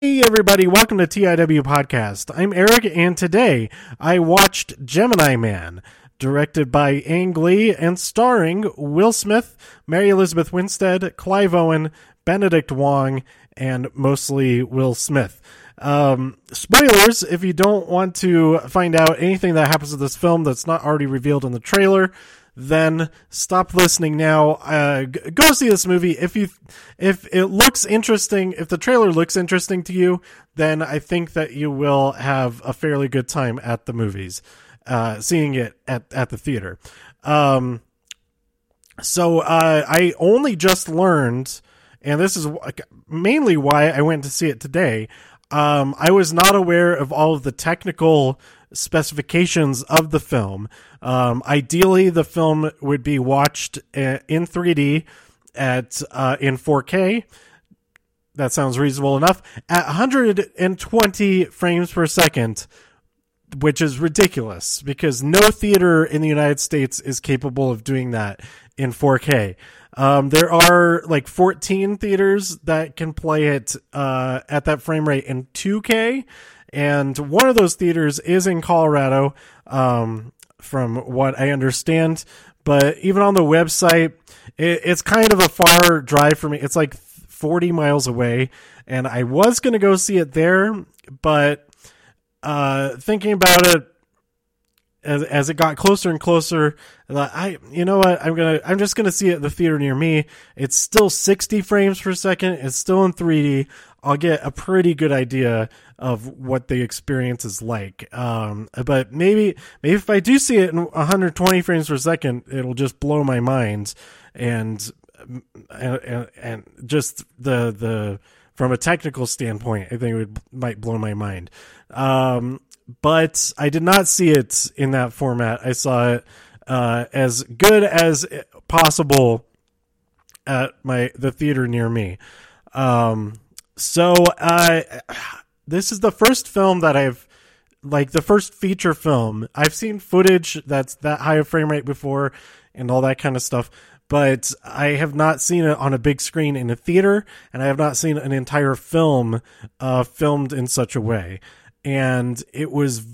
Hey everybody, welcome to TIW Podcast. I'm Eric and today I watched Gemini Man, directed by Ang Lee and starring Will Smith, Mary Elizabeth Winstead, Clive Owen, Benedict Wong, and mostly Will Smith. Um, spoilers if you don't want to find out anything that happens to this film that's not already revealed in the trailer then stop listening now. Uh, go see this movie if you if it looks interesting. If the trailer looks interesting to you, then I think that you will have a fairly good time at the movies, uh, seeing it at at the theater. Um, so uh, I only just learned, and this is mainly why I went to see it today. Um, I was not aware of all of the technical specifications of the film. Um, ideally, the film would be watched uh, in 3D at uh, in 4K. That sounds reasonable enough. At 120 frames per second, which is ridiculous because no theater in the United States is capable of doing that in 4K. Um, there are like 14 theaters that can play it uh, at that frame rate in 2K, and one of those theaters is in Colorado, um, from what I understand. But even on the website, it, it's kind of a far drive for me. It's like 40 miles away, and I was going to go see it there, but uh, thinking about it as, as it got closer and closer, I you know what I'm gonna I'm just gonna see it the theater near me. It's still 60 frames per second. It's still in 3D. I'll get a pretty good idea of what the experience is like. Um, but maybe maybe if I do see it in 120 frames per second, it'll just blow my mind and and, and just the the from a technical standpoint, I think it would, might blow my mind. Um, but I did not see it in that format. I saw it uh, as good as possible at my the theater near me. Um, so this is the first film that I've like the first feature film. I've seen footage that's that high of frame rate before and all that kind of stuff, but I have not seen it on a big screen in a theater, and I have not seen an entire film uh, filmed in such a way. And it was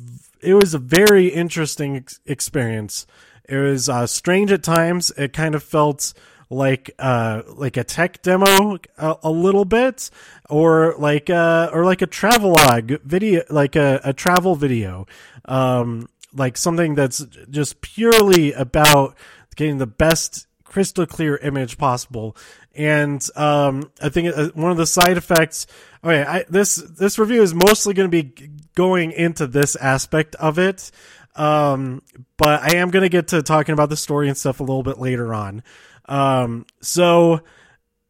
it was a very interesting ex- experience. It was uh, strange at times. It kind of felt like uh like a tech demo a, a little bit or like uh or like a travelogue video like a, a travel video um like something that's just purely about getting the best crystal clear image possible. And um i think uh, one of the side effects okay I, this this review is mostly going to be going into this aspect of it. Um but i am going to get to talking about the story and stuff a little bit later on. Um, so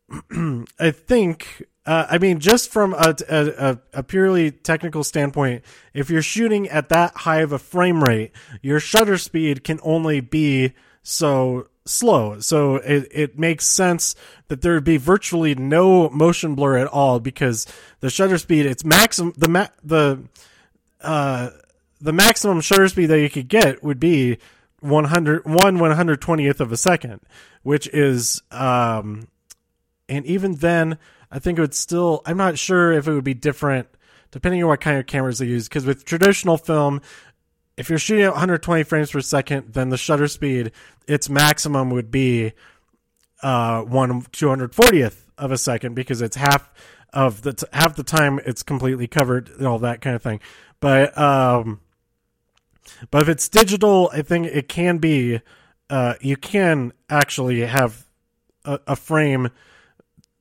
I think, uh, I mean, just from a, a, a, purely technical standpoint, if you're shooting at that high of a frame rate, your shutter speed can only be so slow. So it, it makes sense that there would be virtually no motion blur at all because the shutter speed, it's maximum, the, ma- the, uh, the maximum shutter speed that you could get would be 100 one 120th of a second which is um and even then i think it would still i'm not sure if it would be different depending on what kind of cameras they use because with traditional film if you're shooting at 120 frames per second then the shutter speed its maximum would be uh 1 240th of a second because it's half of the t- half the time it's completely covered and all that kind of thing but um but if it's digital, I think it can be. Uh, you can actually have a, a frame,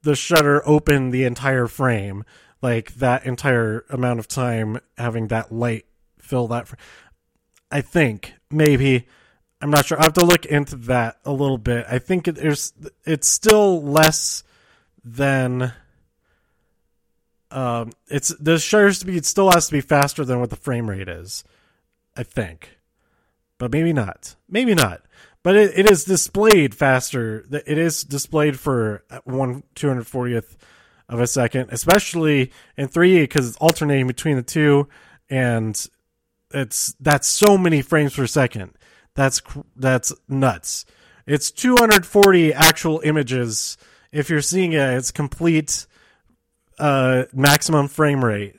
the shutter open the entire frame, like that entire amount of time having that light fill that. Fr- I think maybe. I'm not sure. I have to look into that a little bit. I think it, there's it's still less than um, it's the shutter speed still has to be faster than what the frame rate is. I think, but maybe not. Maybe not. But it, it is displayed faster. It is displayed for one two hundred fortieth of a second, especially in 3D because it's alternating between the two, and it's that's so many frames per second. That's that's nuts. It's 240 actual images. If you're seeing it, it's complete uh, maximum frame rate,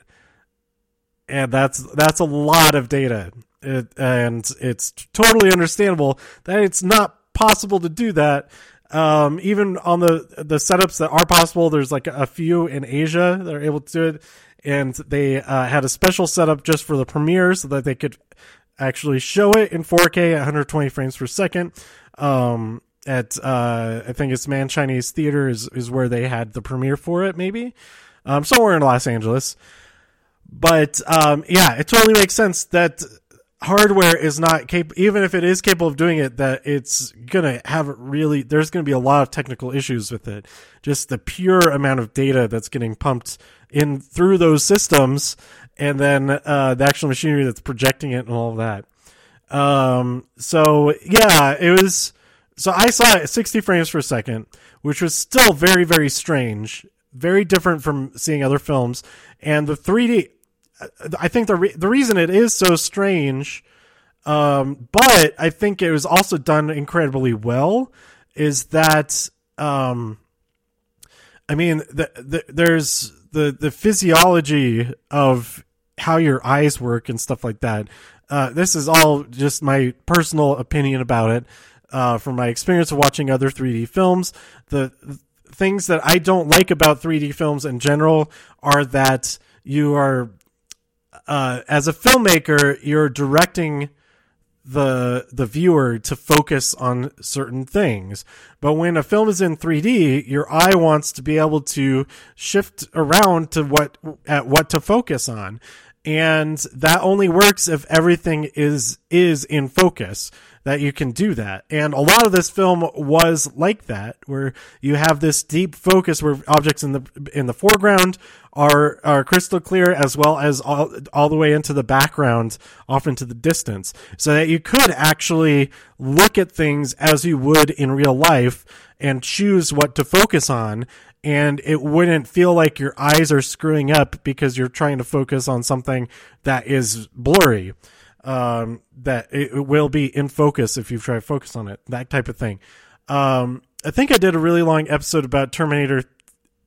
and that's that's a lot of data. It, and it's totally understandable that it's not possible to do that. Um, even on the the setups that are possible, there's like a few in Asia that are able to do it, and they uh, had a special setup just for the premiere so that they could actually show it in 4K at 120 frames per second. Um, at uh, I think it's Mann Chinese Theater is is where they had the premiere for it, maybe um, somewhere in Los Angeles. But um, yeah, it totally makes sense that hardware is not capable, even if it is capable of doing it, that it's gonna have really. There's gonna be a lot of technical issues with it. Just the pure amount of data that's getting pumped in through those systems, and then uh, the actual machinery that's projecting it and all of that. Um, so yeah, it was. So I saw it 60 frames per second, which was still very, very strange, very different from seeing other films. And the 3D, I think the re- the reason it is so strange, um, but I think it was also done incredibly well, is that um, I mean, the, the, there's the the physiology of how your eyes work and stuff like that. Uh, this is all just my personal opinion about it. Uh, from my experience of watching other 3D films, the, the things that I don't like about 3D films in general are that you are uh, as a filmmaker, you're directing the the viewer to focus on certain things. But when a film is in 3D, your eye wants to be able to shift around to what at what to focus on. And that only works if everything is is in focus that you can do that. And a lot of this film was like that, where you have this deep focus where objects in the in the foreground are are crystal clear as well as all, all the way into the background off into the distance so that you could actually look at things as you would in real life and choose what to focus on and it wouldn't feel like your eyes are screwing up because you're trying to focus on something that is blurry um, that it will be in focus if you try to focus on it, that type of thing. Um, I think I did a really long episode about Terminator,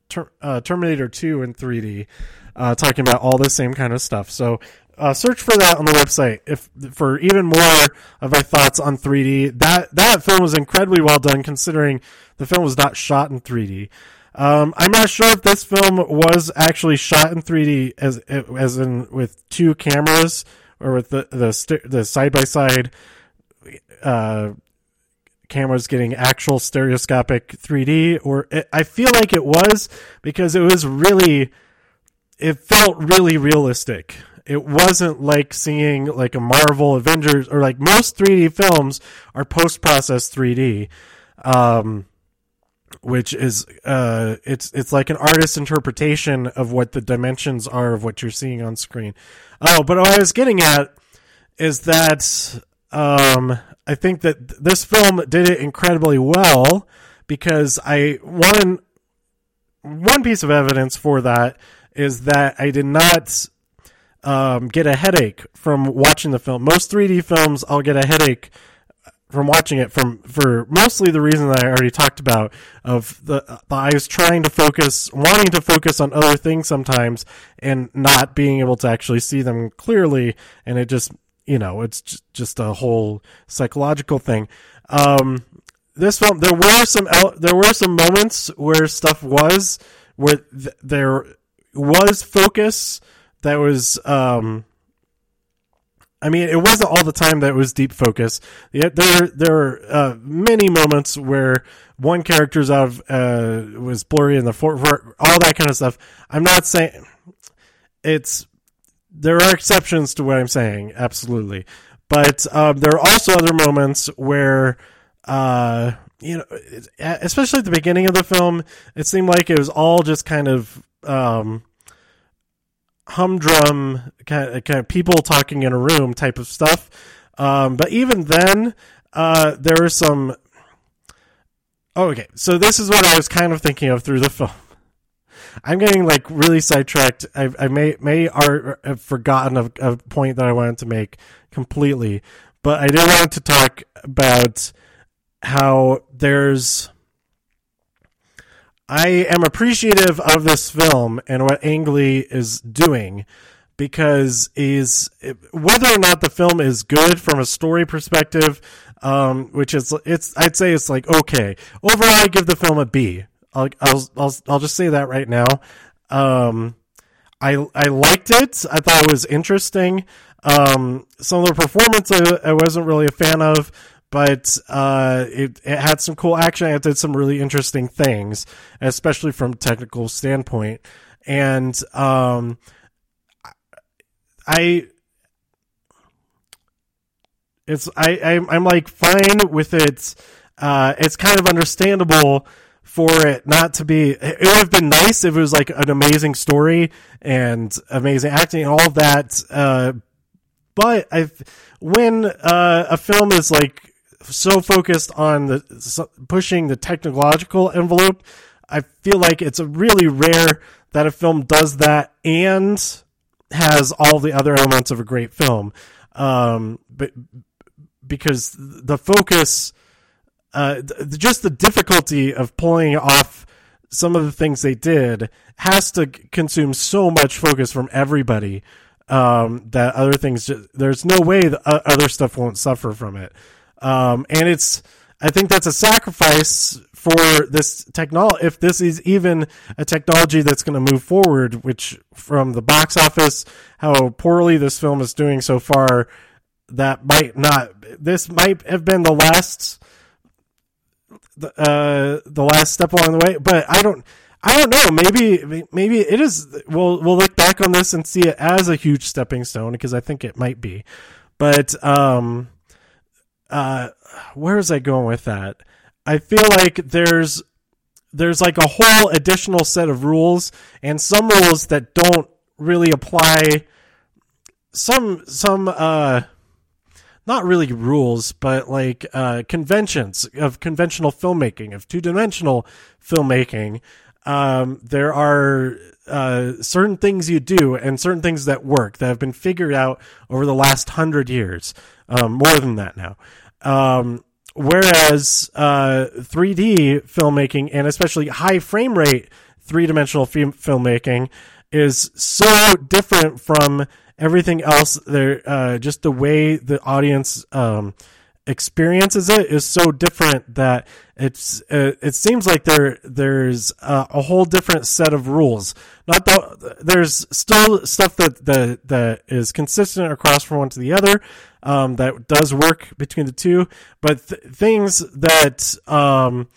ter, uh, Terminator 2 in 3D, uh, talking about all the same kind of stuff. So, uh, search for that on the website if for even more of my thoughts on 3D. That that film was incredibly well done considering the film was not shot in 3D. Um, I'm not sure if this film was actually shot in 3D as as in with two cameras or with the the side by side cameras getting actual stereoscopic 3D or it, I feel like it was because it was really it felt really realistic. It wasn't like seeing like a Marvel Avengers or like most 3D films are post processed 3D. Um, which is uh it's it's like an artist's interpretation of what the dimensions are of what you're seeing on screen. Oh, but what I was getting at is that um I think that this film did it incredibly well because I one one piece of evidence for that is that I did not um, get a headache from watching the film. Most 3D films, I'll get a headache from watching it from for mostly the reason that I already talked about of the, the eyes trying to focus wanting to focus on other things sometimes and not being able to actually see them clearly. And it just you know it's just a whole psychological thing. Um, this film there were some there were some moments where stuff was where th- there was focus that was um, I mean, it wasn't all the time that it was deep focus. There, there were uh, many moments where one character's out of uh, was blurry in the for, for, all that kind of stuff. I'm not saying it's there are exceptions to what I'm saying, absolutely, but um, there are also other moments where. Uh, you know, especially at the beginning of the film, it seemed like it was all just kind of um, humdrum kind of, kind of people talking in a room type of stuff. Um, but even then, uh, there some. Oh, okay, so this is what I was kind of thinking of through the film. I'm getting like really sidetracked. I, I may may are, have forgotten a, a point that I wanted to make completely, but I did want to talk about how there's I am appreciative of this film and what Ang Lee is doing because is whether or not the film is good from a story perspective, um, which is it's I'd say it's like okay. Overall, I give the film a B. I'll I'll I'll, I'll just say that right now. Um, I I liked it. I thought it was interesting. Um, some of the performance I, I wasn't really a fan of, but uh, it, it had some cool action. It did some really interesting things, especially from a technical standpoint. And um, I, it's I I'm, I'm like fine with it. Uh, it's kind of understandable for it not to be. It would have been nice if it was like an amazing story and amazing acting and all of that. Uh, but I, when uh, a film is like so focused on the pushing the technological envelope, I feel like it's really rare that a film does that and has all the other elements of a great film. Um, but because the focus, uh, just the difficulty of pulling off some of the things they did has to consume so much focus from everybody um, that other things just, there's no way the other stuff won't suffer from it um, and it's I think that's a sacrifice for this technology. If this is even a technology that's going to move forward, which from the box office, how poorly this film is doing so far, that might not. This might have been the last, uh, the last step along the way. But I don't. I don't know. Maybe maybe it is. We'll we'll look back on this and see it as a huge stepping stone because I think it might be. But um, uh, where was I going with that? I feel like there's there's like a whole additional set of rules and some rules that don't really apply. Some some uh, not really rules, but like uh, conventions of conventional filmmaking, of two dimensional filmmaking. Um, there are uh, certain things you do and certain things that work that have been figured out over the last hundred years, um, more than that now. Um, whereas uh, 3D filmmaking and especially high frame rate three dimensional filmmaking is so different from everything else. There, uh, just the way the audience um, experiences it is so different that it's uh, it seems like there there's a, a, whole different set of rules. Not that there's still stuff that that that is consistent across from one to the other um, that does work between the two, but th- things that um,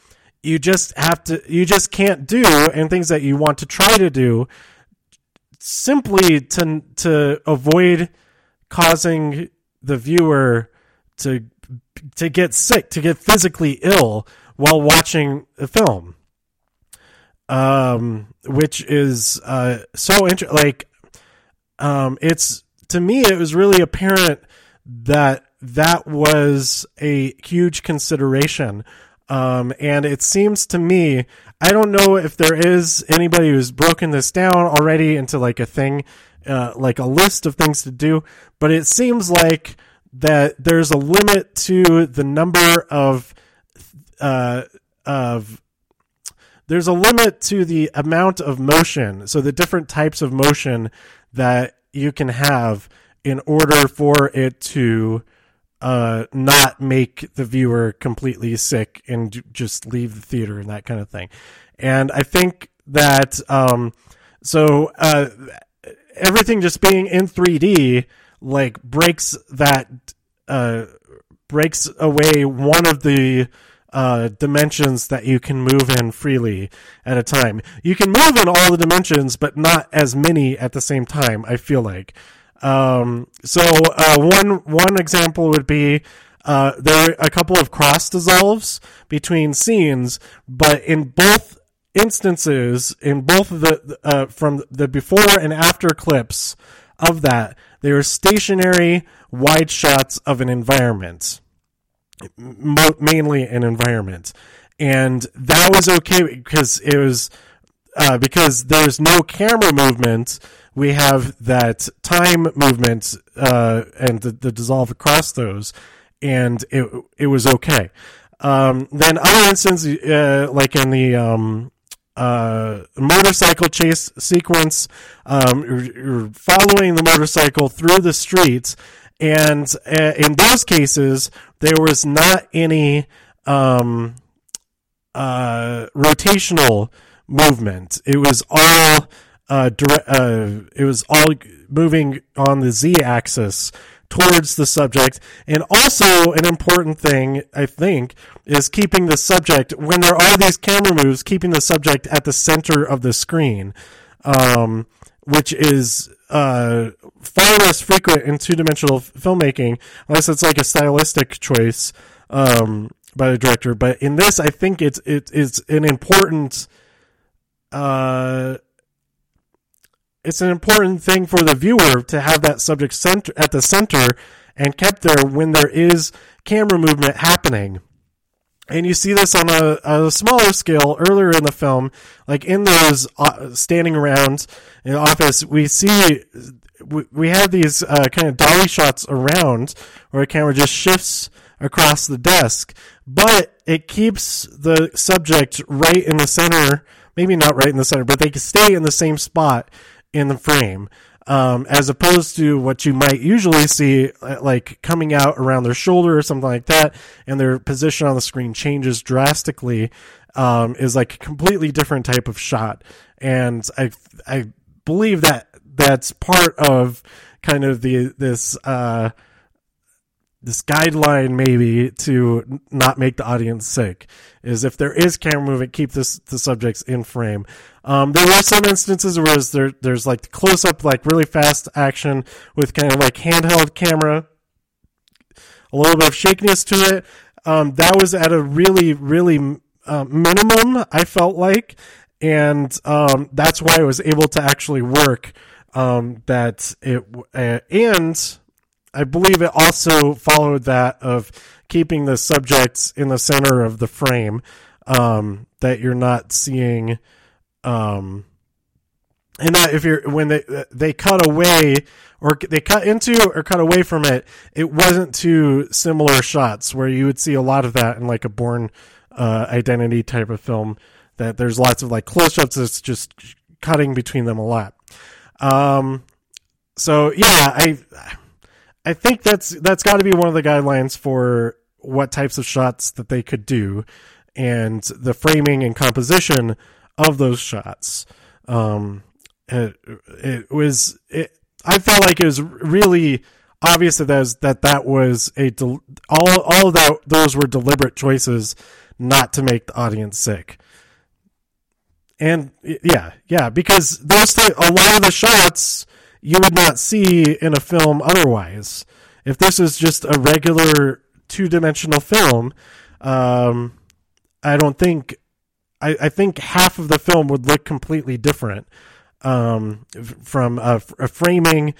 you just have to you just can't do, and things that you want to try to do simply to to avoid causing the viewer to to get sick, to get physically ill while watching a film. Um, which is uh, so interesting. Like, um, it's to me, it was really apparent that that was a huge consideration. Um, and it seems to me, I don't know if there is anybody who's broken this down already into like a thing, uh, like a list of things to do, but it seems like that there's a limit to the number of uh, of there's a limit to the amount of motion. So the different types of motion that you can have in order for it to uh, not make the viewer completely sick and just leave the theater and that kind of thing. And i think that um, so uh, everything just being in 3d like breaks that uh, breaks away one of the uh, dimensions that you can move in freely at a time. You can move in all the dimensions, but not as many at the same time. I feel like. Um, so uh, one one example would be uh, there are a couple of cross dissolves between scenes, but in both instances, in both of the uh, from the before and after clips of that, they were stationary wide shots of an environment, mainly an environment, and that was okay because it was uh, because there's no camera movement. We have that time movement uh, and the, the dissolve across those, and it it was okay. Um, then other instances, uh, like in the um, uh, motorcycle chase sequence. Um, you're, you're, following the motorcycle through the streets, and uh, in those cases, there was not any um, uh, rotational movement. It was all uh, dire- uh, it was all moving on the z-axis towards the subject. And also, an important thing, I think, is keeping the subject, when there are these camera moves, keeping the subject at the center of the screen, um, which is uh, far less frequent in two dimensional filmmaking, unless it's like a stylistic choice um, by the director. But in this, I think it's it, it's an important. Uh, it's an important thing for the viewer to have that subject center at the center and kept there when there is camera movement happening. And you see this on a, a smaller scale earlier in the film, like in those uh, standing around in office, we see we, we have these uh, kind of dolly shots around where the camera just shifts across the desk, but it keeps the subject right in the center. Maybe not right in the center, but they can stay in the same spot in the frame. Um, as opposed to what you might usually see, uh, like coming out around their shoulder or something like that, and their position on the screen changes drastically, um, is like a completely different type of shot. And I, I believe that that's part of kind of the this uh, this guideline maybe to not make the audience sick is if there is camera movement, keep this the subjects in frame. Um, there were some instances where there there's like close up, like really fast action with kind of like handheld camera, a little bit of shakiness to it. Um, that was at a really really uh, minimum, I felt like, and um, that's why I was able to actually work. Um, that it uh, and I believe it also followed that of keeping the subjects in the center of the frame, um, that you're not seeing, um, and that if you're when they they cut away or they cut into or cut away from it, it wasn't two similar shots where you would see a lot of that in like a Bourne uh, Identity type of film. That there's lots of like close ups that's just cutting between them a lot. Um, so yeah, I I think that's that's got to be one of the guidelines for what types of shots that they could do, and the framing and composition of those shots. Um, it, it was it, I felt like it was really obvious that that was, that, that was a del- all all of that those were deliberate choices not to make the audience sick. And yeah, yeah, because those th- a lot of the shots you would not see in a film otherwise. If this is just a regular two dimensional film, um, I don't think. I, I, think half of the film would look completely different um, from a, a framing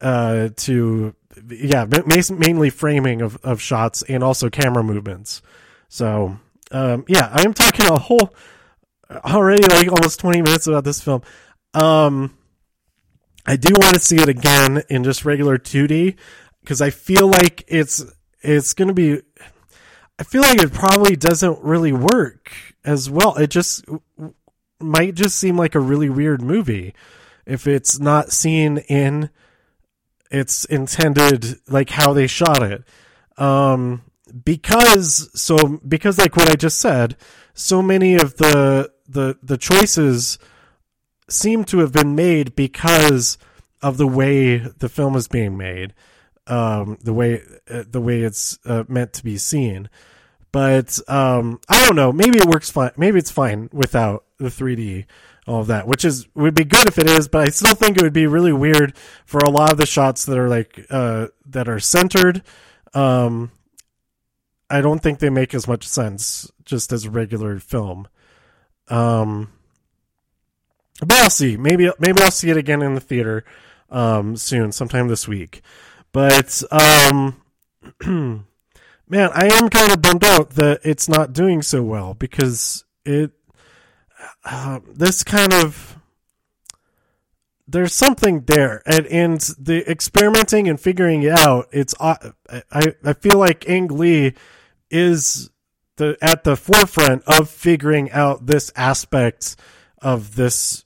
uh, to yeah, mainly framing of, of shots and also camera movements. So um, yeah, I am talking a whole already like almost twenty minutes about this film. Um, I do want to see it again in just regular 2D because I feel like it's it's going to be I feel like it probably doesn't really work as well. It just might just seem like a really weird movie if it's not seen in its intended like how they shot it. Um because so because like what I just said, so many of the the the choices seem to have been made because of the way the film is being made, um, the way uh, the way it's uh, meant to be seen. But um, I don't know. Maybe it works fine. Maybe it's fine without the 3D, all of that, which is would be good if it is. But I still think it would be really weird for a lot of the shots that are like uh, that are centered. Um, I don't think they make as much sense just as a regular film. Um, but I'll see. Maybe maybe I'll see it again in the theater um, soon, sometime this week. But um, man, I am kind of bummed out that it's not doing so well because it uh, this kind of there's something there and, and the experimenting and figuring it out it's uh, I, I feel like Ang Lee is the at the forefront of figuring out this aspect of this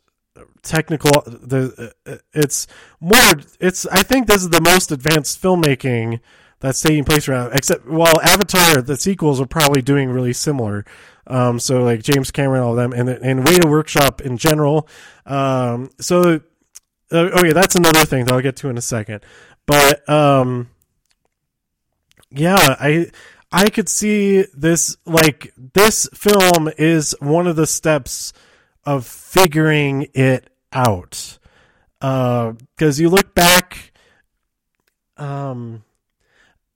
technical the uh, it's more it's I think this is the most advanced filmmaking that's taking place around except well Avatar the sequels are probably doing really similar. Um, so like James Cameron all of them and and Weta Workshop in general. Um, so uh, oh yeah that's another thing that I'll get to in a second. But um yeah I I could see this like this film is one of the steps of figuring it out. Because uh, you look back, um,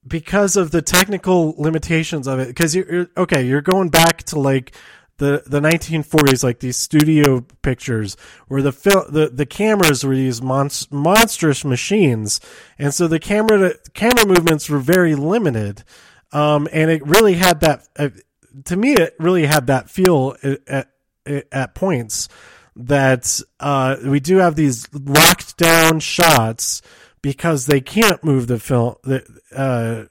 because of the technical limitations of it. Because you're okay, you're going back to like the the 1940s, like these studio pictures where the fil- the the cameras were these monst- monstrous machines, and so the camera camera movements were very limited. Um, and it really had that, uh, to me, it really had that feel at, at, at points that uh, we do have these locked down shots because they can't move the film. Uh,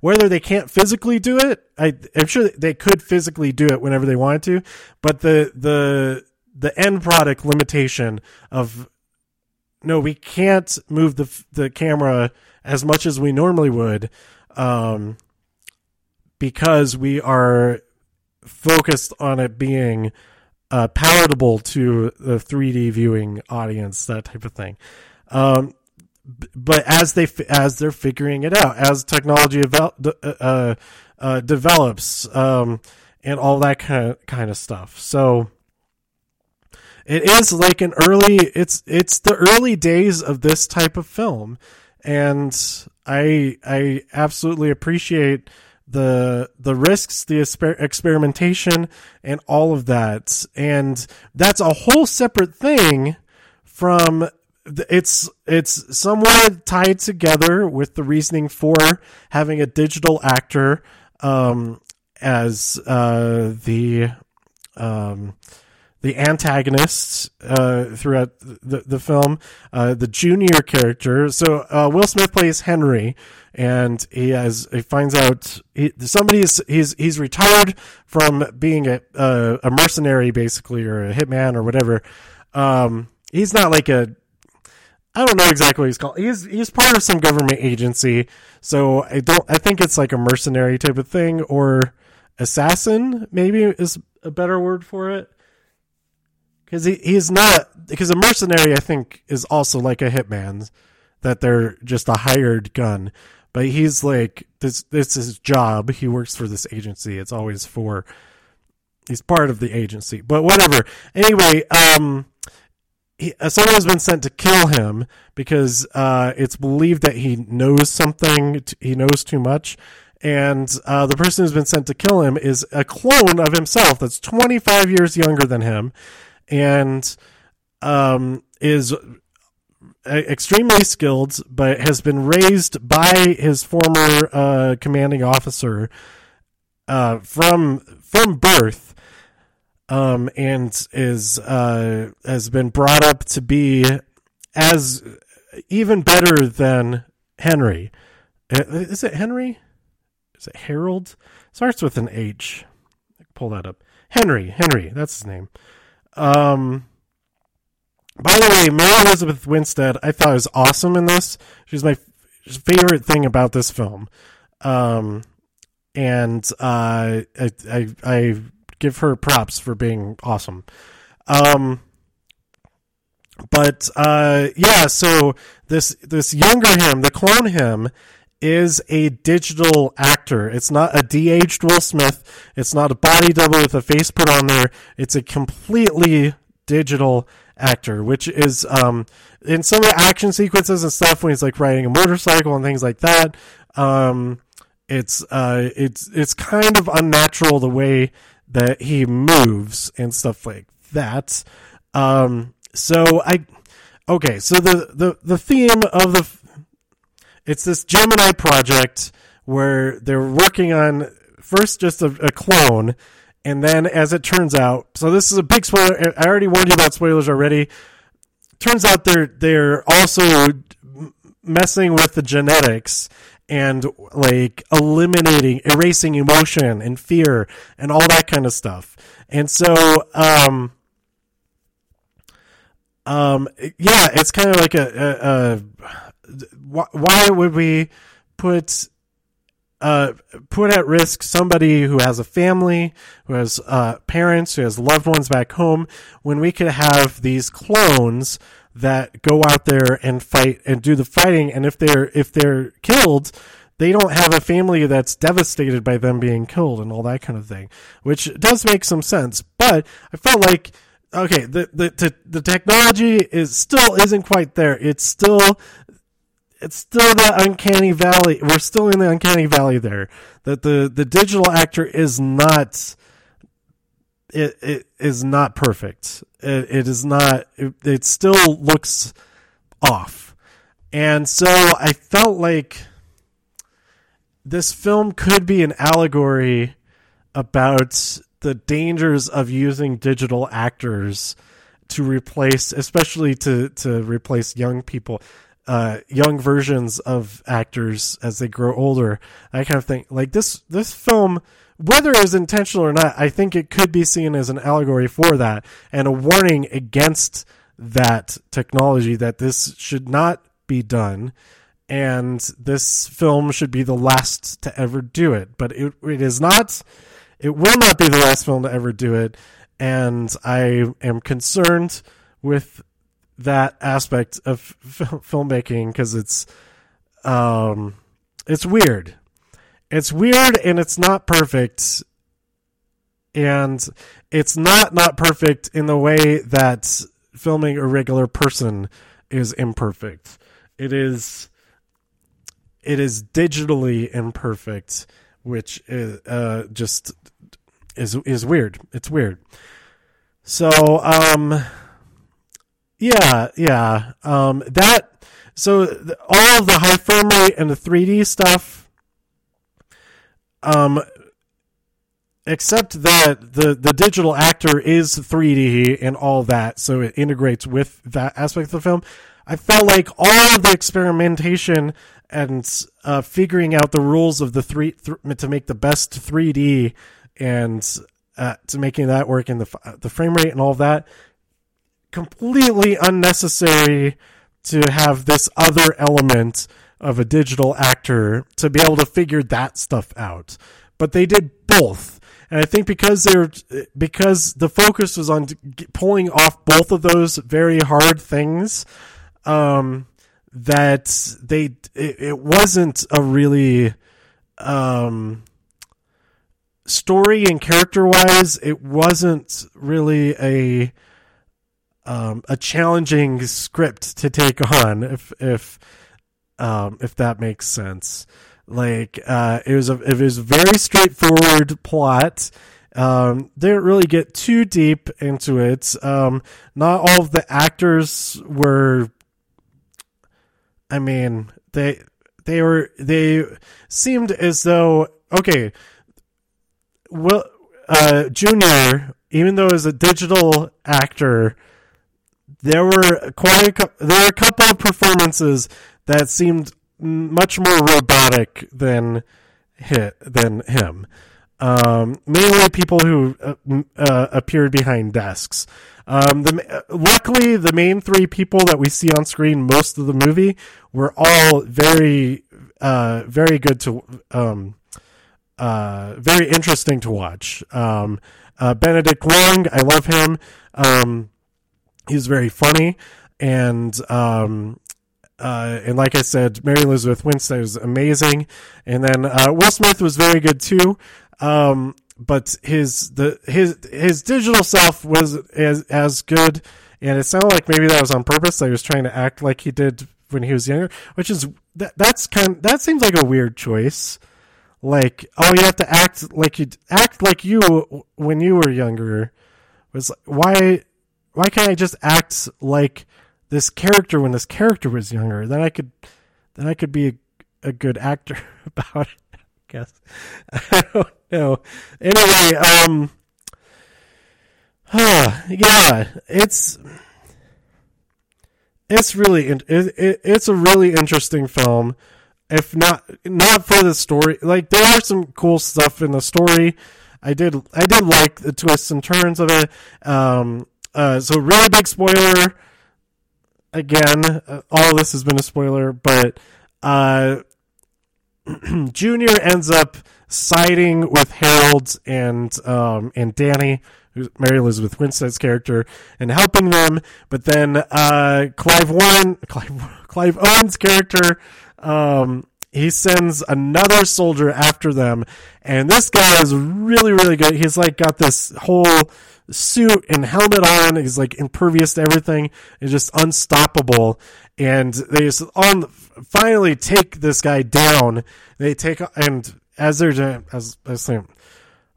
whether they can't physically do it, I, am sure they could physically do it whenever they wanted to, but the the the end product limitation of no, we can't move the the camera as much as we normally would. Um, because we are focused on it being uh, palatable to the 3D viewing audience, that type of thing. Um, but as they as they're figuring it out, as technology devel- uh, uh, develops, um, and all that kind of kind of stuff, so it is like an early. It's it's the early days of this type of film, and I I absolutely appreciate the the risks, the exper- experimentation, and all of that. And that's a whole separate thing from it's it's somewhat tied together with the reasoning for having a digital actor um, as uh, the um, the antagonists uh, throughout the, the film, uh, the junior character. So uh, Will Smith plays Henry, and he has he finds out he, somebody's he's he's retired from being a a mercenary basically or a hitman or whatever. Um, he's not like a I don't know exactly what he's called. He's he's part of some government agency, so I don't. I think it's like a mercenary type of thing or assassin. Maybe is a better word for it because he, he's not because a mercenary I think is also like a hitman that they're just a hired gun. But he's like this this is his job. He works for this agency. It's always for he's part of the agency. But whatever. Anyway um he, uh, someone has been sent to kill him because uh, it's believed that he knows something he knows too much. And uh, the person who's been sent to kill him is a clone of himself that's 25 years younger than him and um, is extremely skilled, but has been raised by his former uh, commanding officer uh, from from birth, um, and is uh, has been brought up to be as even better than Henry. Uh, is it Henry? Is it Harold? Starts with an H. Pull that up. Henry. Henry. That's his name. Um, by the way, Mary Elizabeth Winstead, I thought was awesome in this. She's my favorite thing about this film. Um, and uh, I, I, I give her props for being awesome. Um, but uh, yeah, so this this younger him, the clone him, is a digital actor. It's not a de-aged Will Smith. It's not a body double with a face put on there. It's a completely digital actor, which is um, in some of the action sequences and stuff when he's like riding a motorcycle and things like that. Um, it's uh, it's it's kind of unnatural the way that he moves and stuff like that. Um, so I okay, so the the the theme of the it's this Gemini project where they're working on first just a, a clone and then, as it turns out, so this is a big spoiler. I already warned you about spoilers already. Turns out they're they're also messing with the genetics, and like eliminating, erasing emotion and fear and all that kind of stuff. And so, um, um, yeah, it's kind of like a, a, a why would we put uh, put at risk somebody who has a family, who has uh, parents, who has loved ones back home, when we could have these clones that go out there and fight and do the fighting, and if they're if they're killed, they don't have a family that's devastated by them being killed and all that kind of thing, which does make some sense. But I felt like okay, the the the technology is still isn't quite there. It's still it's still the uncanny valley. We're still in the uncanny valley there. That the the digital actor is not it, it is not perfect. It, it is not. It, it still looks off, and so I felt like this film could be an allegory about the dangers of using digital actors to replace, especially to to replace young people uh, young versions of actors as they grow older. I kind of think like this this film, whether it was intentional or not, I think it could be seen as an allegory for that and a warning against that technology that this should not be done. And this film should be the last to ever do it, but it, it is not. It will not be the last film to ever do it, and I am concerned with that aspect of filmmaking because it's um it's weird. It's weird and it's not perfect. And it's not not perfect in the way that filming a regular person is imperfect. It is it is digitally imperfect which is uh just is is weird. It's weird. So um yeah, yeah. Um, that so the, all of the high frame rate and the 3D stuff, um, except that the the digital actor is 3D and all that, so it integrates with that aspect of the film. I felt like all of the experimentation and uh, figuring out the rules of the three th- to make the best 3D and uh, to making that work in the the frame rate and all of that completely unnecessary to have this other element of a digital actor to be able to figure that stuff out. But they did both. And I think because they're because the focus was on pulling off both of those very hard things, um, that they it, it wasn't a really um, story and character wise, it wasn't really a um, a challenging script to take on if if um, if that makes sense. Like uh, it was a it was a very straightforward plot. Um, didn't really get too deep into it. Um, not all of the actors were. I mean, they they were they seemed as though okay. Well, uh, Junior, even though as a digital actor, there were quite a, there were a couple of performances that seemed much more robotic than hit than him. Um, mainly people who uh, uh, appeared behind desks. Um, the, luckily, the main three people that we see on screen most of the movie were all very, uh, very good to, um, uh, very interesting to watch. Um, uh, Benedict Wong, I love him. He's very funny and um, uh, and like I said, Mary Elizabeth Winstead was amazing, and then uh, Will Smith was very good too. Um, but his the his his digital self was as as good, and it sounded like maybe that was on purpose. I was trying to act like he did when he was younger, which is that that's kind that seems like a weird choice. Like, oh, you have to act like you act like you when you were younger. Was why why can't I just act like this character when this character was younger? Then I could then I could be a, a good actor about it. I guess I don't know. Anyway, um, yeah, it's it's really it, it, it's a really interesting film, if not not for the story. Like there are some cool stuff in the story. I did I did like the twists and turns of it. Um, uh, so really big spoiler. Again, uh, all this has been a spoiler, but uh, Junior ends up siding with Harold and um, and Danny, who's Mary Elizabeth Winstead's character, and helping them. But then uh, Clive Warren, Clive, Clive Owen's character, um, he sends another soldier after them, and this guy is really really good. He's like got this whole suit and helmet on. He's like impervious to everything. He's just unstoppable. And they just on finally take this guy down. They take and as they're as I was saying,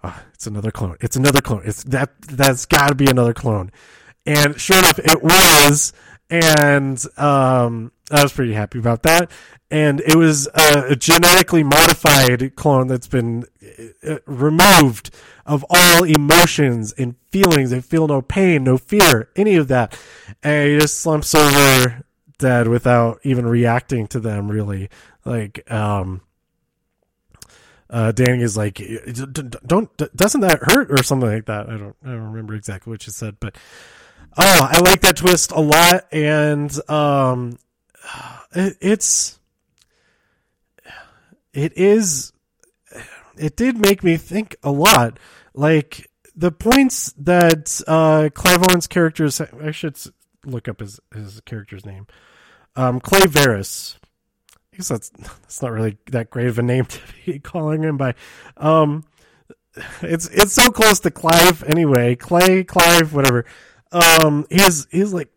oh, it's another clone. It's another clone. It's that that's got to be another clone. And sure enough, it was. And um, I was pretty happy about that. And it was a genetically modified clone that's been uh, removed of all emotions and feelings. They feel no pain, no fear, any of that. And he just slumps over dead without even reacting to them really. Like, um, uh, Danny is like, don't, doesn't that hurt or something like that? I don't, I don't remember exactly what she said, but, oh, I like that twist a lot. And, um, it, it's, it is, it did make me think a lot. Like, the points that, uh, Clive Owen's characters, I should look up his, his character's name. Um, Clay Verris. I guess that's that's not really that great of a name to be calling him by. Um, it's it's so close to Clive anyway. Clay, Clive, whatever. Um, he's he's like,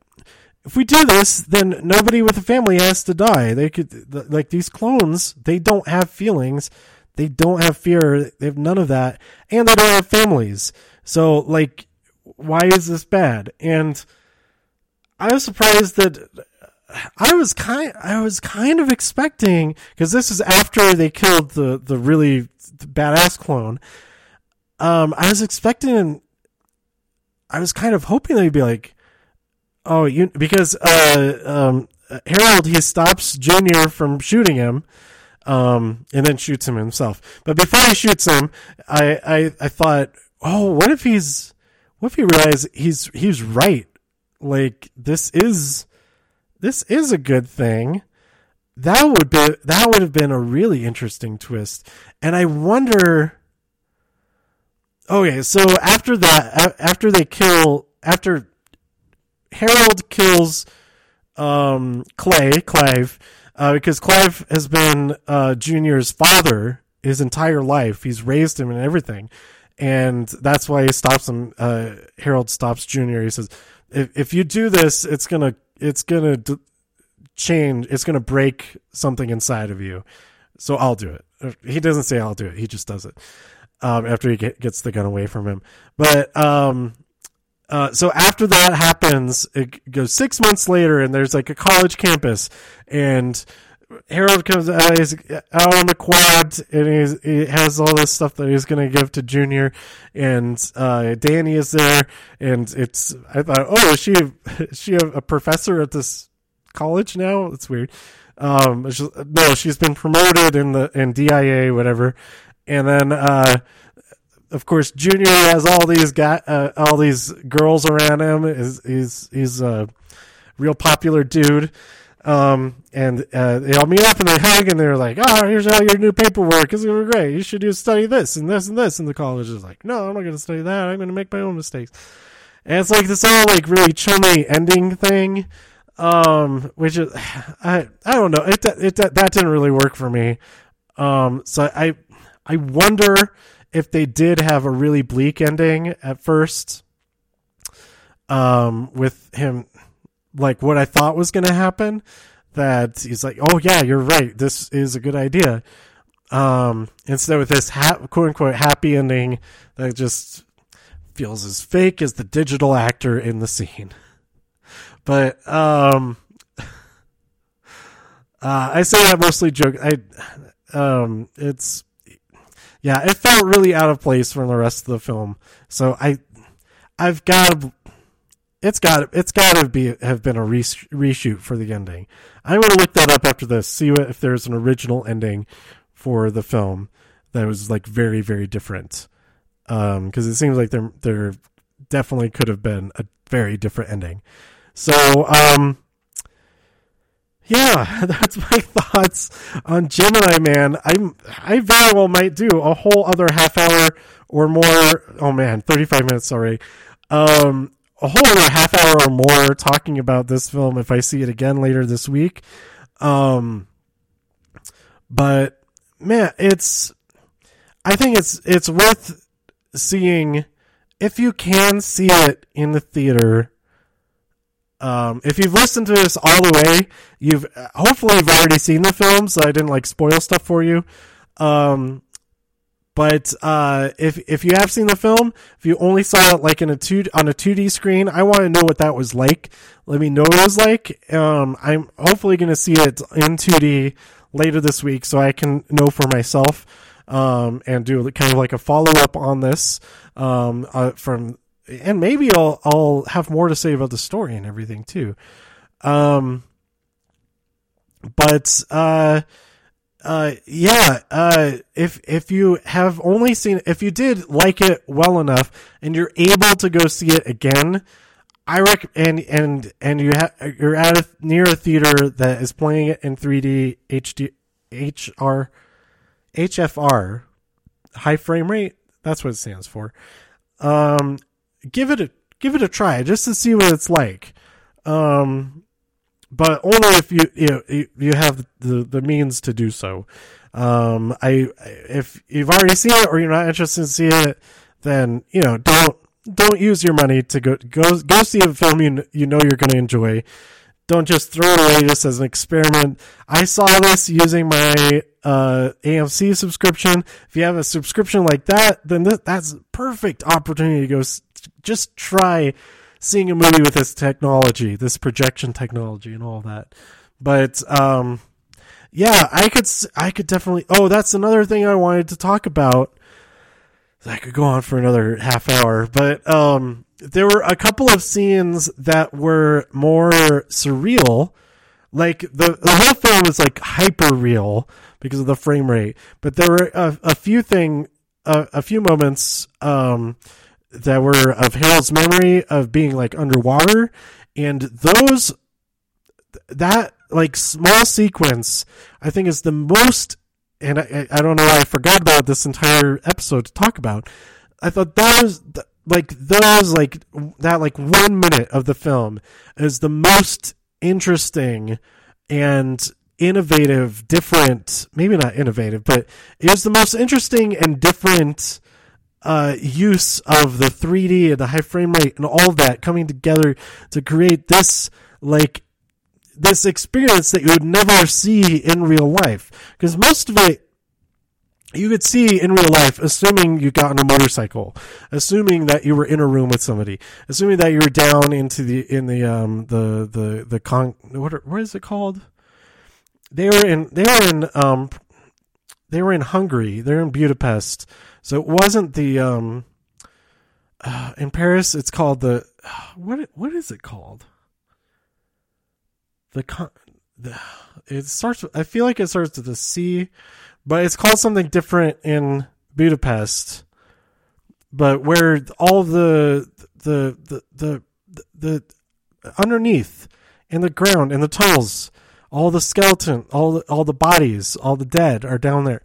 if we do this, then nobody with a family has to die. They could like these clones. They don't have feelings. They don't have fear. They have none of that, and they don't have families. So like, why is this bad? And I was surprised that I was kind I was kind of expecting because this is after they killed the the really badass clone. Um, I was expecting, I was kind of hoping they'd be like, oh, you because uh, um, Harold he stops Junior from shooting him, um, and then shoots him himself. But before he shoots him, I I, I thought, oh, what if he's what if he realizes he's he's right? Like this is this is a good thing. That would be that would have been a really interesting twist. And I wonder Okay, so after that after they kill after Harold kills um, Clay, Clive, uh, because Clive has been uh, Junior's father his entire life. He's raised him and everything, and that's why he stops him. Uh, Harold stops Junior. He says, "If if you do this, it's gonna it's gonna d- change. It's gonna break something inside of you. So I'll do it. He doesn't say I'll do it. He just does it um, after he get, gets the gun away from him. But um, uh, so after that happens, it goes six months later, and there's like a college campus, and Harold comes out, he's out on the quad, and he's, he has all this stuff that he's going to give to Junior, and uh, Danny is there, and it's I thought, oh, is she is she a, professor at this college now? It's weird. Um, no, she's been promoted in the in DIA, whatever, and then uh, of course Junior has all these guy, uh, all these girls around him. Is he's he's a real popular dude um, and uh, they all meet up and they hug and they're like, "Oh, here's all your new paperwork. It's gonna be great. You should do study this and this and this." And the college is like, "No, I'm not gonna study that. I'm gonna make my own mistakes." And it's like this all like really chummy ending thing, um, which is I I don't know. It it that didn't really work for me. Um, so I I wonder if they did have a really bleak ending at first, um, with him like what I thought was going to happen. That he's like, oh yeah, you're right. This is a good idea. Um, instead with this ha- quote unquote happy ending that just feels as fake as the digital actor in the scene. But um, uh, I say that mostly joke. I um, it's yeah, it felt really out of place from the rest of the film. So I I've got it's got it's got to be have been a re- reshoot for the ending. I'm to look that up after this, see what, if there's an original ending for the film that was like very very different. Um, because it seems like there there definitely could have been a very different ending. So, um, yeah, that's my thoughts on Gemini Man. I'm I very well might do a whole other half hour or more. Oh man, 35 minutes already. Um, a whole other half hour or more talking about this film if I see it again later this week. Um, but man, it's I think it's it's worth seeing if you can see it in the theater. Um, if you've listened to this all the way, you've hopefully you've already seen the film, so I didn't like spoil stuff for you. Um, but uh, if if you have seen the film, if you only saw it like in a two on a two D screen, I want to know what that was like. Let me know what it was like. Um, I'm hopefully going to see it in two D later this week, so I can know for myself um, and do kind of like a follow up on this um, uh, from, and maybe I'll I'll have more to say about the story and everything too. Um, but uh, uh, yeah, uh, if if you have only seen, if you did like it well enough, and you're able to go see it again, I rec and and and you you're at a, near a theater that is playing it in 3D HD HR HFR, high frame rate. That's what it stands for. Um, give it a give it a try just to see what it's like. Um, but only if you you know, you have the the means to do so. Um, I if you've already seen it or you're not interested in seeing it, then you know don't don't use your money to go go go see a film you you know you're going to enjoy. Don't just throw it away just as an experiment. I saw this using my uh, AMC subscription. If you have a subscription like that, then th- that's perfect opportunity to go s- just try seeing a movie with this technology, this projection technology, and all that. But um, yeah, I could I could definitely. Oh, that's another thing I wanted to talk about. I could go on for another half hour, but um, there were a couple of scenes that were more surreal. Like the the whole film was like hyper real because of the frame rate, but there were a, a few thing, a, a few moments um, that were of Harold's memory of being like underwater, and those that like small sequence I think is the most and I, I don't know why I forgot about this entire episode to talk about. I thought that was like those like that like one minute of the film is the most interesting and innovative, different, maybe not innovative, but it was the most interesting and different uh, use of the 3D and the high frame rate and all that coming together to create this like this experience that you would never see in real life. Because most of it you could see in real life, assuming you got on a motorcycle, assuming that you were in a room with somebody, assuming that you were down into the in the um the the the con what what is it called? They were in they were in um they were in Hungary. They're in Budapest, so it wasn't the um uh, in Paris. It's called the what what is it called? The con it starts. I feel like it starts with a C but it's called something different in Budapest. But where all the the the the the, the underneath in the ground in the tunnels, all the skeleton, all the, all the bodies, all the dead are down there.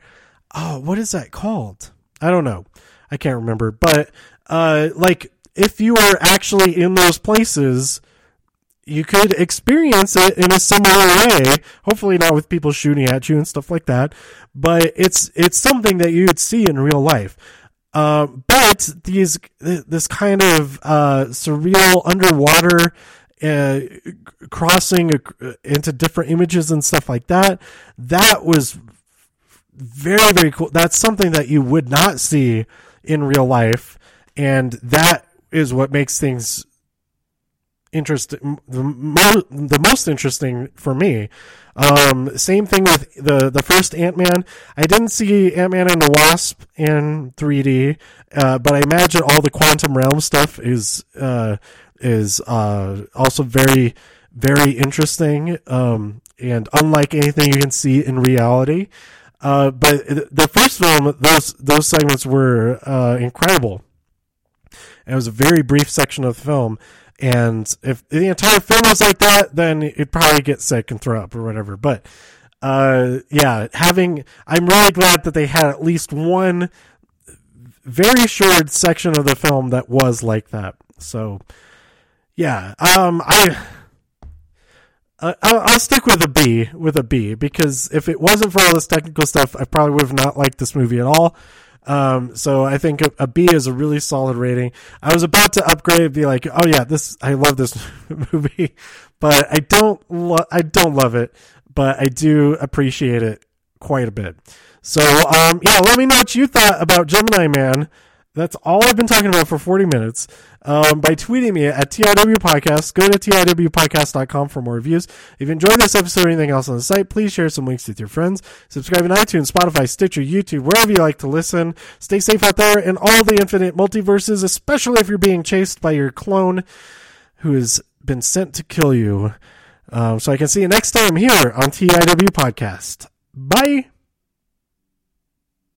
Oh, what is that called? I don't know. I can't remember. But uh, like if you were actually in those places you could experience it in a similar way. Hopefully not with people shooting at you and stuff like that, but it's it's something that you would see in real life. Uh, but these this kind of uh, surreal underwater uh, crossing into different images and stuff like that, that was very very cool. That's something that you would not see in real life, and that is what makes things interesting, the, the most interesting for me. Um, same thing with the the first Ant Man. I didn't see Ant Man and the Wasp in 3D, uh, but I imagine all the quantum realm stuff is uh, is uh, also very very interesting um, and unlike anything you can see in reality. Uh, but the first film, those those segments were uh, incredible. it was a very brief section of the film, and if the entire film was like that, then it'd probably get sick and throw up or whatever. But uh, yeah, having I'm really glad that they had at least one very short section of the film that was like that. So yeah, um, I. Uh, I'll, I'll stick with a B with a B because if it wasn't for all this technical stuff, I probably would have not liked this movie at all. Um, so I think a, a B is a really solid rating. I was about to upgrade, be like, oh yeah, this I love this movie, but I don't lo- I don't love it, but I do appreciate it quite a bit. So um, yeah, let me know what you thought about Gemini Man. That's all I've been talking about for 40 minutes. Um, by tweeting me at TIW Podcast. Go to TIWpodcast.com for more reviews. If you enjoyed this episode or anything else on the site, please share some links with your friends. Subscribe on iTunes, Spotify, Stitcher, YouTube, wherever you like to listen. Stay safe out there in all the infinite multiverses, especially if you're being chased by your clone who has been sent to kill you. Um, so I can see you next time here on TIW Podcast. Bye.